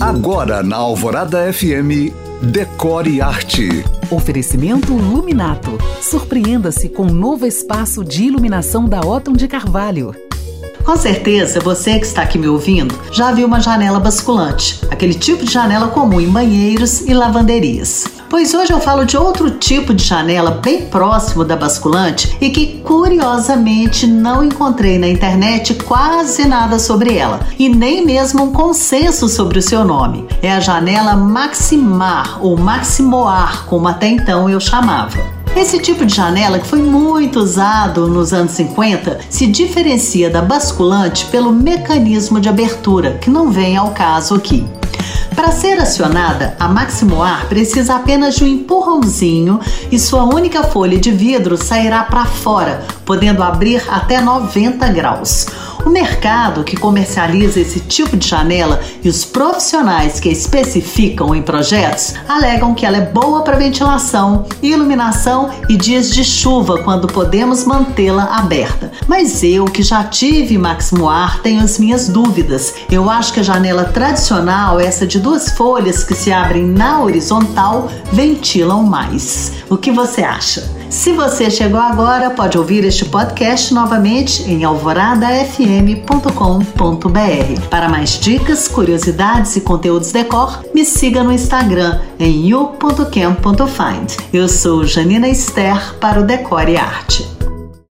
Agora na Alvorada FM, Decore Arte. Oferecimento Luminato. Surpreenda-se com um novo espaço de iluminação da Otton de Carvalho. Com certeza, você que está aqui me ouvindo já viu uma janela basculante, aquele tipo de janela comum em banheiros e lavanderias. Pois hoje eu falo de outro tipo de janela bem próximo da basculante e que curiosamente não encontrei na internet quase nada sobre ela e nem mesmo um consenso sobre o seu nome. É a janela Maximar ou Maximoar, como até então eu chamava. Esse tipo de janela, que foi muito usado nos anos 50, se diferencia da basculante pelo mecanismo de abertura, que não vem ao caso aqui. Para ser acionada, a Maximoar precisa apenas de um empurrãozinho e sua única folha de vidro sairá para fora, podendo abrir até 90 graus. O mercado que comercializa esse tipo de janela e os profissionais que a especificam em projetos alegam que ela é boa para ventilação, iluminação e dias de chuva quando podemos mantê-la aberta. Mas eu, que já tive Maximo Ar, tenho as minhas dúvidas. Eu acho que a janela tradicional, essa de duas folhas que se abrem na horizontal, ventilam mais. O que você acha? Se você chegou agora, pode ouvir este podcast novamente em alvoradafm.com.br. Para mais dicas, curiosidades e conteúdos decor, me siga no Instagram em you.cam.find. Eu sou Janina Esther para o Decore Arte.